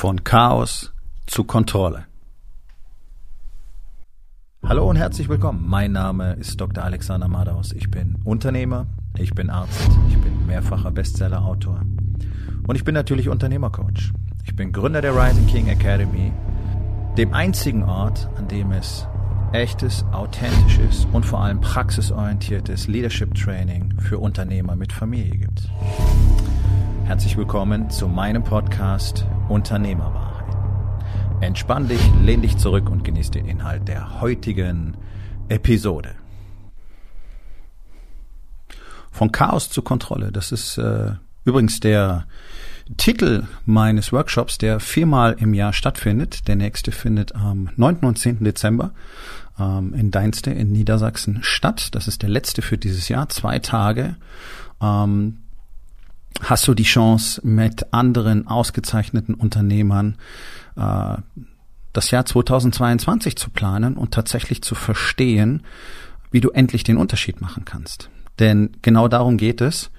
Von Chaos zu Kontrolle. Hallo und herzlich willkommen. Mein Name ist Dr. Alexander Madaus. Ich bin Unternehmer, ich bin Arzt, ich bin mehrfacher Bestsellerautor und ich bin natürlich Unternehmercoach. Ich bin Gründer der Rising King Academy, dem einzigen Ort, an dem es echtes, authentisches und vor allem praxisorientiertes Leadership Training für Unternehmer mit Familie gibt. Herzlich willkommen zu meinem Podcast Unternehmerwahrheit. Entspann dich, lehn dich zurück und genieß den Inhalt der heutigen Episode. Von Chaos zu Kontrolle. Das ist äh, übrigens der Titel meines Workshops, der viermal im Jahr stattfindet. Der nächste findet am 9. und 10. Dezember ähm, in Deinste in Niedersachsen statt. Das ist der letzte für dieses Jahr. Zwei Tage. Ähm, hast du die Chance, mit anderen ausgezeichneten Unternehmern äh, das Jahr 2022 zu planen und tatsächlich zu verstehen, wie du endlich den Unterschied machen kannst. Denn genau darum geht es.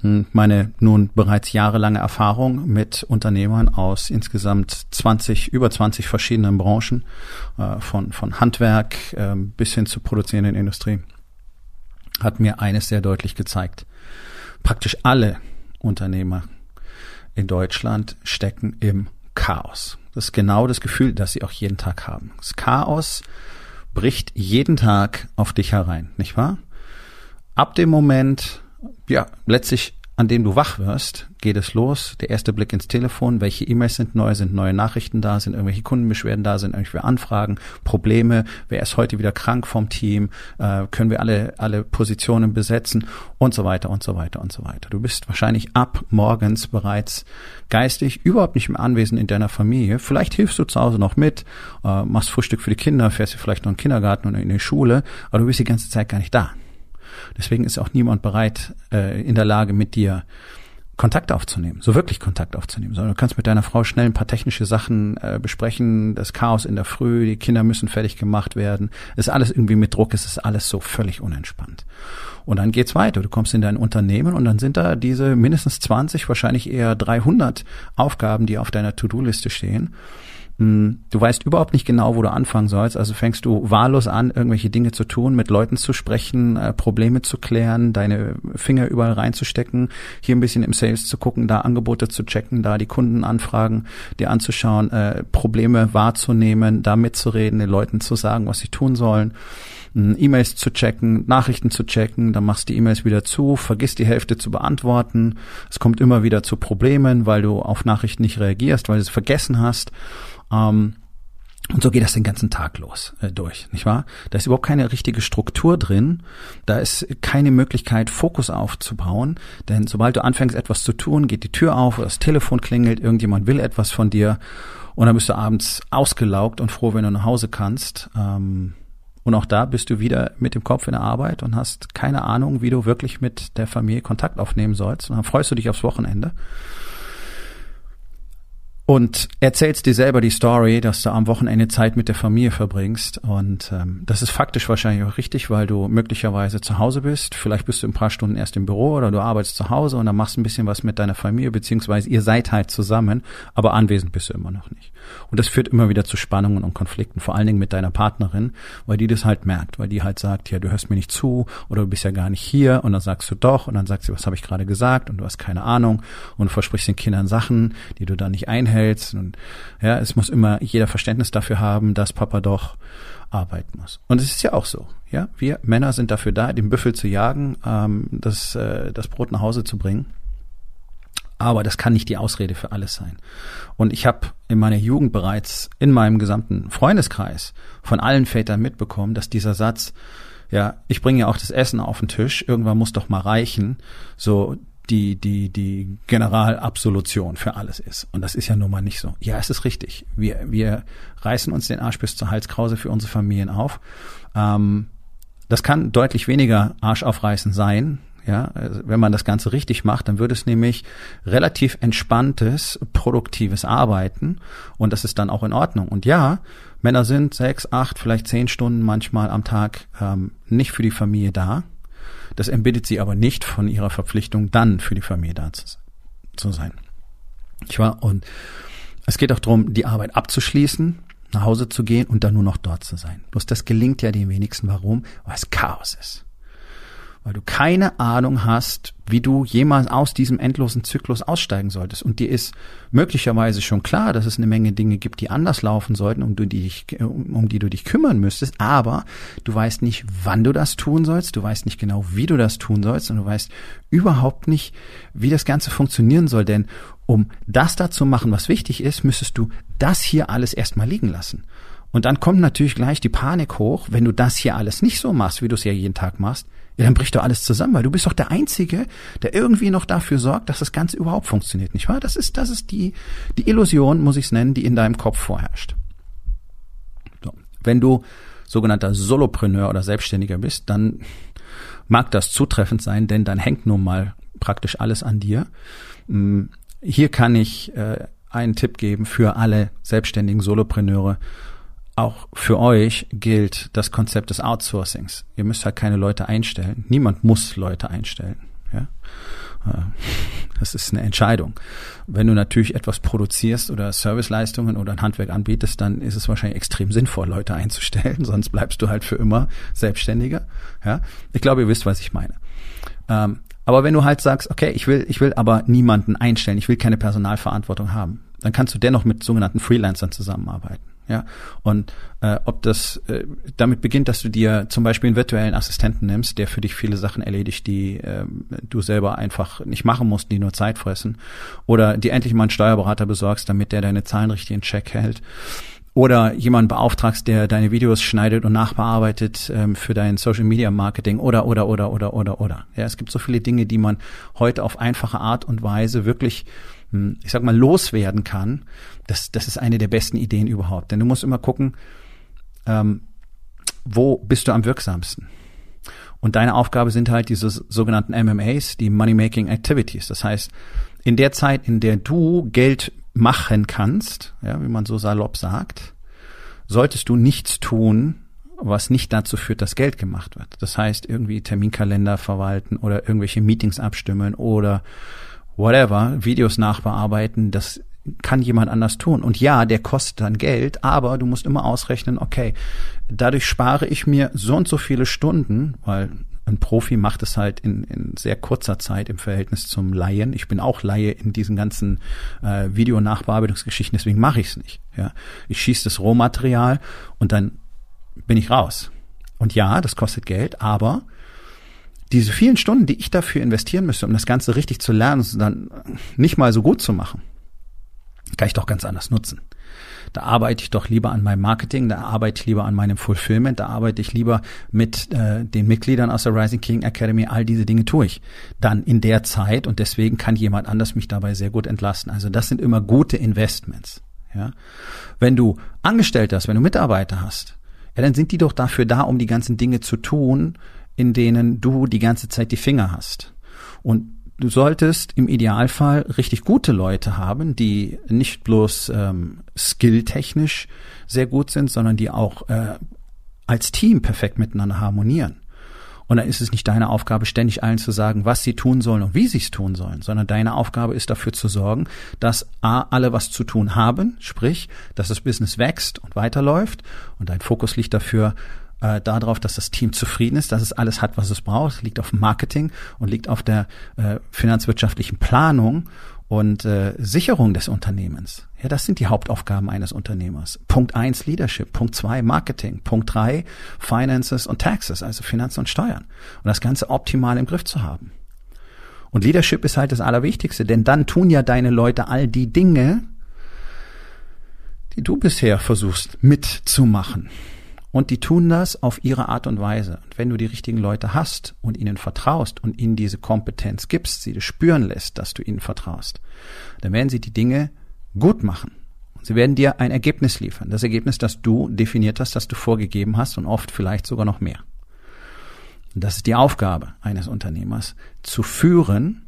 Hm, meine nun bereits jahrelange Erfahrung mit Unternehmern aus insgesamt 20, über 20 verschiedenen Branchen, äh, von, von Handwerk äh, bis hin zur produzierenden Industrie, hat mir eines sehr deutlich gezeigt. Praktisch alle Unternehmer in Deutschland stecken im Chaos. Das ist genau das Gefühl, das sie auch jeden Tag haben. Das Chaos bricht jeden Tag auf dich herein, nicht wahr? Ab dem Moment, ja, letztlich an dem du wach wirst, geht es los. Der erste Blick ins Telefon, welche E-Mails sind neu, sind neue Nachrichten da, sind irgendwelche Kundenbeschwerden da, sind irgendwelche Anfragen, Probleme, wer ist heute wieder krank vom Team, äh, können wir alle, alle Positionen besetzen und so weiter und so weiter und so weiter. Du bist wahrscheinlich ab morgens bereits geistig überhaupt nicht mehr anwesend in deiner Familie. Vielleicht hilfst du zu Hause noch mit, äh, machst Frühstück für die Kinder, fährst du vielleicht noch in den Kindergarten oder in die Schule, aber du bist die ganze Zeit gar nicht da. Deswegen ist auch niemand bereit, äh, in der Lage, mit dir Kontakt aufzunehmen, so wirklich Kontakt aufzunehmen, sondern du kannst mit deiner Frau schnell ein paar technische Sachen äh, besprechen, das Chaos in der Früh, die Kinder müssen fertig gemacht werden, ist alles irgendwie mit Druck, es ist alles so völlig unentspannt. Und dann geht's weiter, du kommst in dein Unternehmen und dann sind da diese mindestens 20, wahrscheinlich eher 300 Aufgaben, die auf deiner To-Do-Liste stehen du weißt überhaupt nicht genau, wo du anfangen sollst. Also fängst du wahllos an, irgendwelche Dinge zu tun, mit Leuten zu sprechen, äh, Probleme zu klären, deine Finger überall reinzustecken, hier ein bisschen im Sales zu gucken, da Angebote zu checken, da die Kundenanfragen dir anzuschauen, äh, Probleme wahrzunehmen, da mitzureden, den Leuten zu sagen, was sie tun sollen. Hm, E-Mails zu checken, Nachrichten zu checken, dann machst du die E-Mails wieder zu, vergisst die Hälfte zu beantworten. Es kommt immer wieder zu Problemen, weil du auf Nachrichten nicht reagierst, weil du es vergessen hast. Ähm, und so geht das den ganzen Tag los äh, durch, nicht wahr? Da ist überhaupt keine richtige Struktur drin. Da ist keine Möglichkeit, Fokus aufzubauen. Denn sobald du anfängst, etwas zu tun, geht die Tür auf, das Telefon klingelt, irgendjemand will etwas von dir und dann bist du abends ausgelaugt und froh, wenn du nach Hause kannst. Ähm, und auch da bist du wieder mit dem Kopf in der Arbeit und hast keine Ahnung, wie du wirklich mit der Familie Kontakt aufnehmen sollst. Und dann freust du dich aufs Wochenende und erzählst dir selber die Story, dass du am Wochenende Zeit mit der Familie verbringst. Und ähm, das ist faktisch wahrscheinlich auch richtig, weil du möglicherweise zu Hause bist. Vielleicht bist du ein paar Stunden erst im Büro oder du arbeitest zu Hause und dann machst ein bisschen was mit deiner Familie, beziehungsweise ihr seid halt zusammen, aber anwesend bist du immer noch nicht. Und das führt immer wieder zu Spannungen und Konflikten, vor allen Dingen mit deiner Partnerin, weil die das halt merkt, weil die halt sagt, ja, du hörst mir nicht zu oder du bist ja gar nicht hier und dann sagst du doch und dann sagt sie, was habe ich gerade gesagt und du hast keine Ahnung und du versprichst den Kindern Sachen, die du dann nicht einhältst und ja, es muss immer jeder Verständnis dafür haben, dass Papa doch arbeiten muss. Und es ist ja auch so. Ja, wir Männer sind dafür da, den Büffel zu jagen, ähm, das, äh, das Brot nach Hause zu bringen. Aber das kann nicht die Ausrede für alles sein. Und ich habe in meiner Jugend bereits in meinem gesamten Freundeskreis von allen Vätern mitbekommen, dass dieser Satz, ja, ich bringe ja auch das Essen auf den Tisch, irgendwann muss doch mal reichen, so die, die, die Generalabsolution für alles ist. Und das ist ja nun mal nicht so. Ja, es ist richtig. Wir, wir reißen uns den Arsch bis zur Halskrause für unsere Familien auf. Ähm, das kann deutlich weniger Arschaufreißen sein, ja, also wenn man das Ganze richtig macht, dann würde es nämlich relativ entspanntes, produktives Arbeiten und das ist dann auch in Ordnung. Und ja, Männer sind sechs, acht, vielleicht zehn Stunden manchmal am Tag ähm, nicht für die Familie da. Das entbindet sie aber nicht von ihrer Verpflichtung, dann für die Familie da zu, zu sein. Ich war und es geht auch darum, die Arbeit abzuschließen, nach Hause zu gehen und dann nur noch dort zu sein. Bloß das gelingt ja den wenigsten. Warum? Weil es Chaos ist weil du keine Ahnung hast, wie du jemals aus diesem endlosen Zyklus aussteigen solltest. Und dir ist möglicherweise schon klar, dass es eine Menge Dinge gibt, die anders laufen sollten, um, du dich, um die du dich kümmern müsstest, aber du weißt nicht, wann du das tun sollst, du weißt nicht genau, wie du das tun sollst und du weißt überhaupt nicht, wie das Ganze funktionieren soll. Denn um das da zu machen, was wichtig ist, müsstest du das hier alles erstmal liegen lassen. Und dann kommt natürlich gleich die Panik hoch, wenn du das hier alles nicht so machst, wie du es ja jeden Tag machst, ja, dann bricht doch alles zusammen, weil du bist doch der Einzige, der irgendwie noch dafür sorgt, dass das Ganze überhaupt funktioniert, nicht wahr? Das ist, das ist die, die Illusion, muss ich es nennen, die in deinem Kopf vorherrscht. So. Wenn du sogenannter Solopreneur oder Selbstständiger bist, dann mag das zutreffend sein, denn dann hängt nun mal praktisch alles an dir. Hm, hier kann ich äh, einen Tipp geben für alle selbstständigen Solopreneure auch für euch gilt das Konzept des Outsourcings. Ihr müsst halt keine Leute einstellen. Niemand muss Leute einstellen. Ja? Äh, das ist eine Entscheidung. Wenn du natürlich etwas produzierst oder Serviceleistungen oder ein Handwerk anbietest, dann ist es wahrscheinlich extrem sinnvoll, Leute einzustellen, sonst bleibst du halt für immer Selbstständiger. Ja? Ich glaube, ihr wisst, was ich meine. Ähm, aber wenn du halt sagst, okay, ich will, ich will aber niemanden einstellen, ich will keine Personalverantwortung haben, dann kannst du dennoch mit sogenannten Freelancern zusammenarbeiten. Ja, und äh, ob das äh, damit beginnt, dass du dir zum Beispiel einen virtuellen Assistenten nimmst, der für dich viele Sachen erledigt, die äh, du selber einfach nicht machen musst, die nur Zeit fressen, oder dir endlich mal einen Steuerberater besorgst, damit der deine Zahlen richtig in Check hält, oder jemanden beauftragst, der deine Videos schneidet und nachbearbeitet ähm, für dein Social Media Marketing, oder oder oder oder oder oder. Ja, es gibt so viele Dinge, die man heute auf einfache Art und Weise wirklich ich sag mal, loswerden kann, das, das ist eine der besten Ideen überhaupt. Denn du musst immer gucken, ähm, wo bist du am wirksamsten? Und deine Aufgabe sind halt diese sogenannten MMAs, die Money Making Activities. Das heißt, in der Zeit, in der du Geld machen kannst, ja, wie man so salopp sagt, solltest du nichts tun, was nicht dazu führt, dass Geld gemacht wird. Das heißt, irgendwie Terminkalender verwalten oder irgendwelche Meetings abstimmen oder whatever, Videos nachbearbeiten, das kann jemand anders tun. Und ja, der kostet dann Geld, aber du musst immer ausrechnen, okay, dadurch spare ich mir so und so viele Stunden, weil ein Profi macht es halt in, in sehr kurzer Zeit im Verhältnis zum Laien. Ich bin auch Laie in diesen ganzen äh, Videonachbearbeitungsgeschichten, deswegen mache ich es nicht. Ja. Ich schieße das Rohmaterial und dann bin ich raus. Und ja, das kostet Geld, aber diese vielen Stunden, die ich dafür investieren müsste, um das Ganze richtig zu lernen und dann nicht mal so gut zu machen, kann ich doch ganz anders nutzen. Da arbeite ich doch lieber an meinem Marketing, da arbeite ich lieber an meinem Fulfillment, da arbeite ich lieber mit äh, den Mitgliedern aus der Rising King Academy. All diese Dinge tue ich dann in der Zeit und deswegen kann jemand anders mich dabei sehr gut entlasten. Also das sind immer gute Investments. Ja, wenn du Angestellte hast, wenn du Mitarbeiter hast, ja, dann sind die doch dafür da, um die ganzen Dinge zu tun, in denen du die ganze Zeit die Finger hast. Und du solltest im Idealfall richtig gute Leute haben, die nicht bloß ähm, skilltechnisch sehr gut sind, sondern die auch äh, als Team perfekt miteinander harmonieren. Und dann ist es nicht deine Aufgabe, ständig allen zu sagen, was sie tun sollen und wie sie es tun sollen, sondern deine Aufgabe ist dafür zu sorgen, dass A, alle was zu tun haben, sprich, dass das Business wächst und weiterläuft. Und dein Fokus liegt dafür äh, darauf, dass das Team zufrieden ist, dass es alles hat, was es braucht, liegt auf Marketing und liegt auf der äh, finanzwirtschaftlichen Planung und äh, Sicherung des Unternehmens. Ja, das sind die Hauptaufgaben eines Unternehmers. Punkt eins Leadership, Punkt zwei Marketing, Punkt drei Finances und Taxes, also Finanzen und Steuern. Und das Ganze optimal im Griff zu haben. Und Leadership ist halt das Allerwichtigste, denn dann tun ja deine Leute all die Dinge, die du bisher versuchst mitzumachen. Und die tun das auf ihre Art und Weise. Und wenn du die richtigen Leute hast und ihnen vertraust und ihnen diese Kompetenz gibst, sie spüren lässt, dass du ihnen vertraust, dann werden sie die Dinge gut machen. Sie werden dir ein Ergebnis liefern. Das Ergebnis, das du definiert hast, das du vorgegeben hast und oft vielleicht sogar noch mehr. Und das ist die Aufgabe eines Unternehmers, zu führen.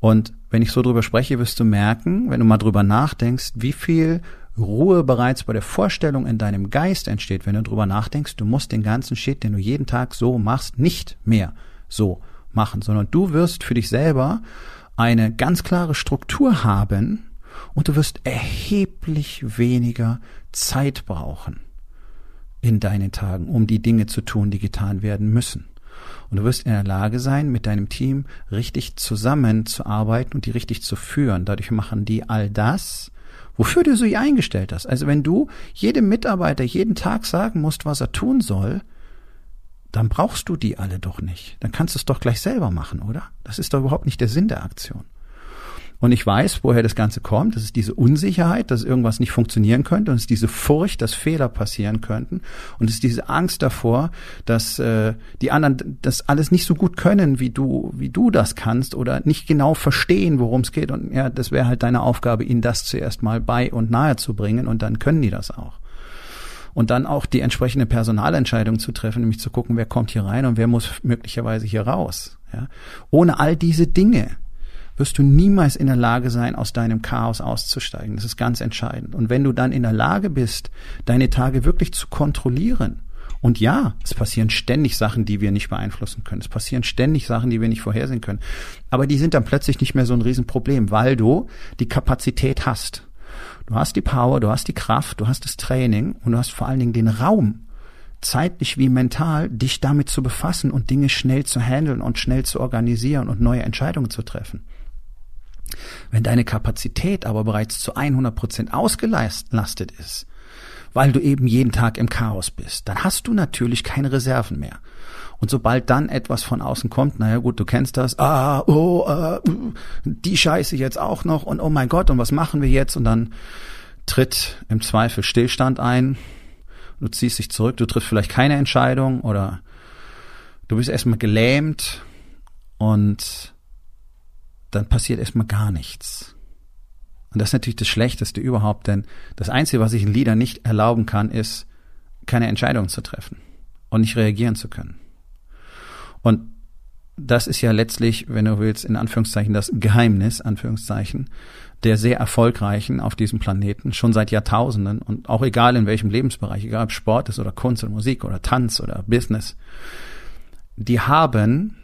Und wenn ich so drüber spreche, wirst du merken, wenn du mal drüber nachdenkst, wie viel Ruhe bereits bei der Vorstellung in deinem Geist entsteht, wenn du drüber nachdenkst, du musst den ganzen Shit, den du jeden Tag so machst, nicht mehr so machen, sondern du wirst für dich selber eine ganz klare Struktur haben Und du wirst erheblich weniger Zeit brauchen in deinen Tagen, um die Dinge zu tun, die getan werden müssen. Und du wirst in der Lage sein, mit deinem Team richtig zusammenzuarbeiten und die richtig zu führen. Dadurch machen die all das, wofür du sie eingestellt hast. Also wenn du jedem Mitarbeiter jeden Tag sagen musst, was er tun soll, dann brauchst du die alle doch nicht. Dann kannst du es doch gleich selber machen, oder? Das ist doch überhaupt nicht der Sinn der Aktion. Und ich weiß, woher das Ganze kommt. Das ist diese Unsicherheit, dass irgendwas nicht funktionieren könnte. Und es ist diese Furcht, dass Fehler passieren könnten. Und es ist diese Angst davor, dass äh, die anderen das alles nicht so gut können, wie du, wie du das kannst oder nicht genau verstehen, worum es geht. Und ja, das wäre halt deine Aufgabe, ihnen das zuerst mal bei und nahe zu bringen. Und dann können die das auch und dann auch die entsprechende Personalentscheidung zu treffen, nämlich zu gucken, wer kommt hier rein und wer muss möglicherweise hier raus. Ja? Ohne all diese Dinge wirst du niemals in der Lage sein, aus deinem Chaos auszusteigen. Das ist ganz entscheidend. Und wenn du dann in der Lage bist, deine Tage wirklich zu kontrollieren, und ja, es passieren ständig Sachen, die wir nicht beeinflussen können. Es passieren ständig Sachen, die wir nicht vorhersehen können. Aber die sind dann plötzlich nicht mehr so ein Riesenproblem, weil du die Kapazität hast. Du hast die Power, du hast die Kraft, du hast das Training und du hast vor allen Dingen den Raum, zeitlich wie mental, dich damit zu befassen und Dinge schnell zu handeln und schnell zu organisieren und neue Entscheidungen zu treffen. Wenn deine Kapazität aber bereits zu 100 Prozent ausgelastet ist, weil du eben jeden Tag im Chaos bist, dann hast du natürlich keine Reserven mehr. Und sobald dann etwas von außen kommt, naja gut, du kennst das, ah, oh, äh, die Scheiße jetzt auch noch und oh mein Gott, und was machen wir jetzt? Und dann tritt im Zweifel Stillstand ein, du ziehst dich zurück, du triffst vielleicht keine Entscheidung oder du bist erstmal gelähmt und dann passiert erstmal gar nichts. Und das ist natürlich das Schlechteste überhaupt, denn das Einzige, was sich ein Leader nicht erlauben kann, ist, keine Entscheidung zu treffen und nicht reagieren zu können. Und das ist ja letztlich, wenn du willst, in Anführungszeichen das Geheimnis, Anführungszeichen, der sehr erfolgreichen auf diesem Planeten, schon seit Jahrtausenden und auch egal in welchem Lebensbereich, egal ob Sport ist oder Kunst oder Musik oder Tanz oder Business, die haben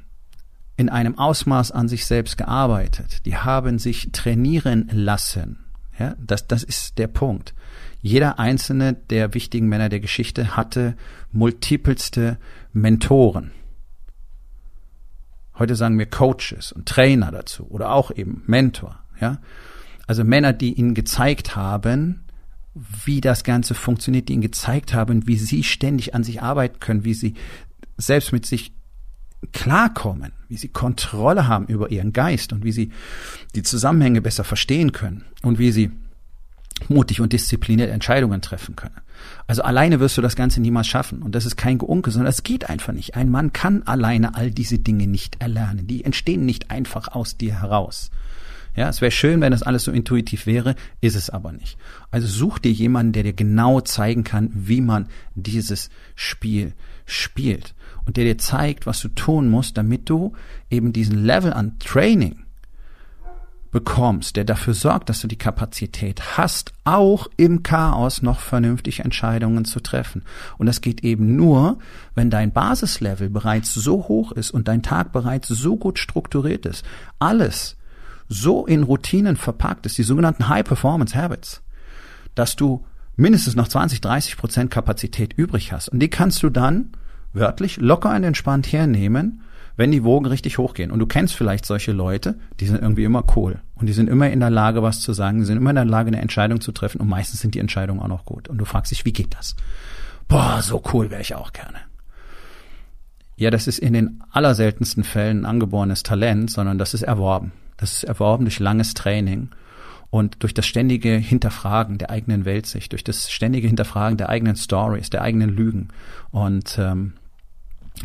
in einem Ausmaß an sich selbst gearbeitet. Die haben sich trainieren lassen. Ja, das, das ist der Punkt. Jeder einzelne der wichtigen Männer der Geschichte hatte multipelste Mentoren. Heute sagen wir Coaches und Trainer dazu oder auch eben Mentor. Ja, also Männer, die ihnen gezeigt haben, wie das Ganze funktioniert, die ihnen gezeigt haben, wie sie ständig an sich arbeiten können, wie sie selbst mit sich klarkommen, wie sie Kontrolle haben über ihren Geist und wie sie die Zusammenhänge besser verstehen können und wie sie mutig und diszipliniert Entscheidungen treffen können. Also alleine wirst du das Ganze niemals schaffen. Und das ist kein Geunke, sondern es geht einfach nicht. Ein Mann kann alleine all diese Dinge nicht erlernen. Die entstehen nicht einfach aus dir heraus. Ja, es wäre schön, wenn das alles so intuitiv wäre, ist es aber nicht. Also such dir jemanden, der dir genau zeigen kann, wie man dieses Spiel spielt und der dir zeigt, was du tun musst, damit du eben diesen Level an Training bekommst, der dafür sorgt, dass du die Kapazität hast, auch im Chaos noch vernünftig Entscheidungen zu treffen. Und das geht eben nur, wenn dein Basislevel bereits so hoch ist und dein Tag bereits so gut strukturiert ist. Alles so in Routinen verpackt ist, die sogenannten High Performance Habits, dass du mindestens noch 20, 30 Prozent Kapazität übrig hast. Und die kannst du dann wörtlich locker und entspannt hernehmen wenn die Wogen richtig hochgehen. Und du kennst vielleicht solche Leute, die sind irgendwie immer cool. Und die sind immer in der Lage, was zu sagen. Die sind immer in der Lage, eine Entscheidung zu treffen. Und meistens sind die Entscheidungen auch noch gut. Und du fragst dich, wie geht das? Boah, so cool wäre ich auch gerne. Ja, das ist in den allerseltensten Fällen ein angeborenes Talent, sondern das ist erworben. Das ist erworben durch langes Training und durch das ständige Hinterfragen der eigenen Weltsicht, durch das ständige Hinterfragen der eigenen Stories, der eigenen Lügen. Und ähm,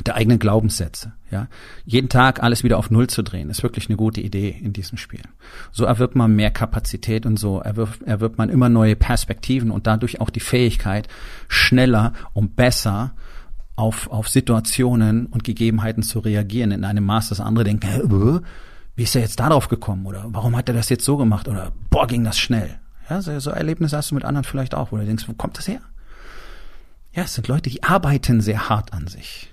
der eigenen Glaubenssätze. Ja, jeden Tag alles wieder auf Null zu drehen, ist wirklich eine gute Idee in diesem Spiel. So erwirbt man mehr Kapazität und so erwirbt, erwirbt man immer neue Perspektiven und dadurch auch die Fähigkeit, schneller und besser auf, auf Situationen und Gegebenheiten zu reagieren in einem Maß, dass andere denken, Hä, wie ist er jetzt darauf gekommen oder warum hat er das jetzt so gemacht oder boah, ging das schnell. Ja, so, so Erlebnisse hast du mit anderen vielleicht auch, wo du denkst, wo kommt das her? Ja, es sind Leute, die arbeiten sehr hart an sich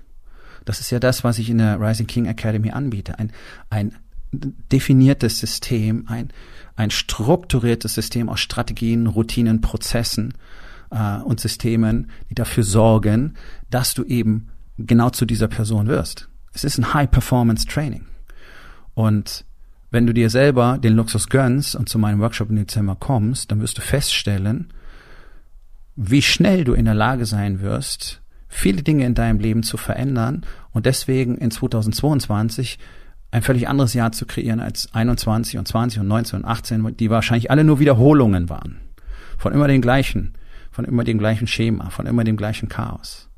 das ist ja das, was ich in der Rising King Academy anbiete. Ein, ein definiertes System, ein, ein strukturiertes System aus Strategien, Routinen, Prozessen äh, und Systemen, die dafür sorgen, dass du eben genau zu dieser Person wirst. Es ist ein High-Performance-Training. Und wenn du dir selber den Luxus gönnst und zu meinem Workshop im Dezember kommst, dann wirst du feststellen, wie schnell du in der Lage sein wirst, viele Dinge in deinem Leben zu verändern und deswegen in 2022 ein völlig anderes Jahr zu kreieren als 21 und 20 und 19 und 18, die wahrscheinlich alle nur Wiederholungen waren. Von immer den gleichen, von immer dem gleichen Schema, von immer dem gleichen Chaos.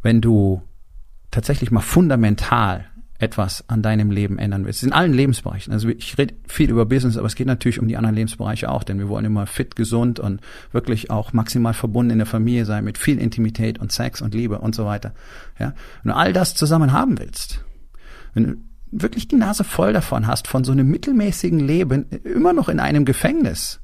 Wenn du tatsächlich mal fundamental etwas an deinem Leben ändern willst. In allen Lebensbereichen. Also ich rede viel über Business, aber es geht natürlich um die anderen Lebensbereiche auch, denn wir wollen immer fit, gesund und wirklich auch maximal verbunden in der Familie sein mit viel Intimität und Sex und Liebe und so weiter. Ja, wenn du all das zusammen haben willst, wenn du wirklich die Nase voll davon hast, von so einem mittelmäßigen Leben immer noch in einem Gefängnis.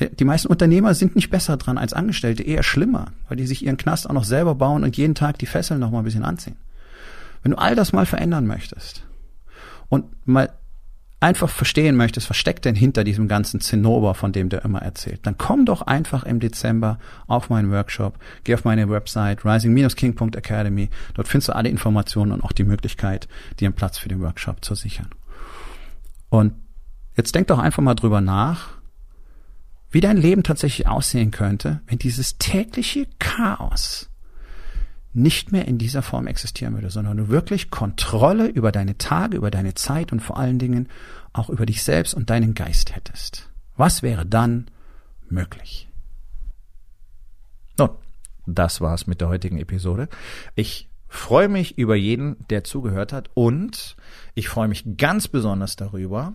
Die meisten Unternehmer sind nicht besser dran als Angestellte, eher schlimmer, weil die sich ihren Knast auch noch selber bauen und jeden Tag die Fesseln noch mal ein bisschen anziehen. Wenn du all das mal verändern möchtest und mal einfach verstehen möchtest, was steckt denn hinter diesem ganzen Zinnober, von dem der immer erzählt, dann komm doch einfach im Dezember auf meinen Workshop, geh auf meine Website rising-king.academy, dort findest du alle Informationen und auch die Möglichkeit, dir einen Platz für den Workshop zu sichern. Und jetzt denk doch einfach mal drüber nach, wie dein Leben tatsächlich aussehen könnte, wenn dieses tägliche Chaos nicht mehr in dieser Form existieren würde, sondern du wirklich Kontrolle über deine Tage, über deine Zeit und vor allen Dingen auch über dich selbst und deinen Geist hättest. Was wäre dann möglich? Nun, das war's mit der heutigen Episode. Ich freue mich über jeden, der zugehört hat und ich freue mich ganz besonders darüber,